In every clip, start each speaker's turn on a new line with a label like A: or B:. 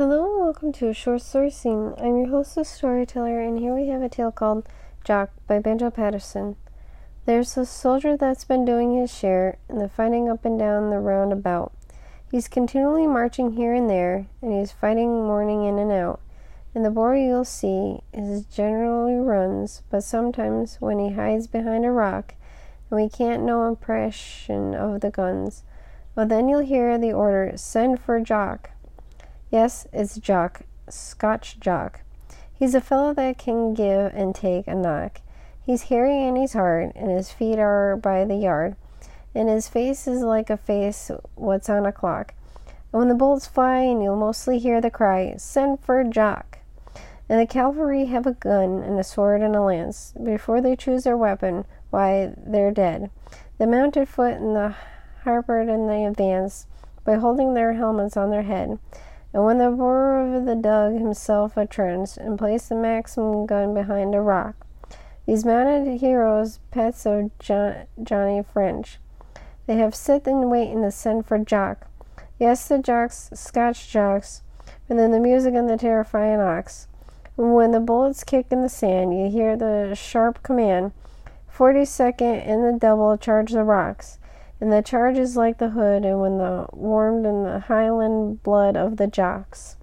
A: Hello and welcome to short story scene. I'm your host, the storyteller, and here we have a tale called Jock by Banjo Paterson. There's a soldier that's been doing his share in the fighting up and down the roundabout. He's continually marching here and there, and he's fighting morning in and out. And the boy you'll see is generally runs, but sometimes when he hides behind a rock, and we can't no impression of the guns, well then you'll hear the order, send for Jock. Yes, it's Jock, Scotch Jock. He's a fellow that can give and take a knock. He's hairy and he's hard, and his feet are by the yard, and his face is like a face what's on a clock. And when the bullets fly, and you'll mostly hear the cry, Send for Jock. And the cavalry have a gun and a sword and a lance. Before they choose their weapon, why, they're dead. The mounted foot and the harpered and they advance by holding their helmets on their head. And when the Boer of the dug himself entrenched and placed the Maxim gun behind a rock, these mounted heroes, pets of John, Johnny French, they have sit and wait in the send for Jock. Yes, the jocks, Scotch jocks, and then the music and the terrifying ox. And when the bullets kick in the sand, you hear the sharp command, 42nd and the double charge the rocks. And the charge is like the hood, and when the warmed in the Highland blood of the jocks.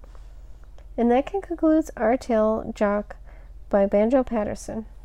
A: And that concludes our tale, Jock, by Banjo Paterson.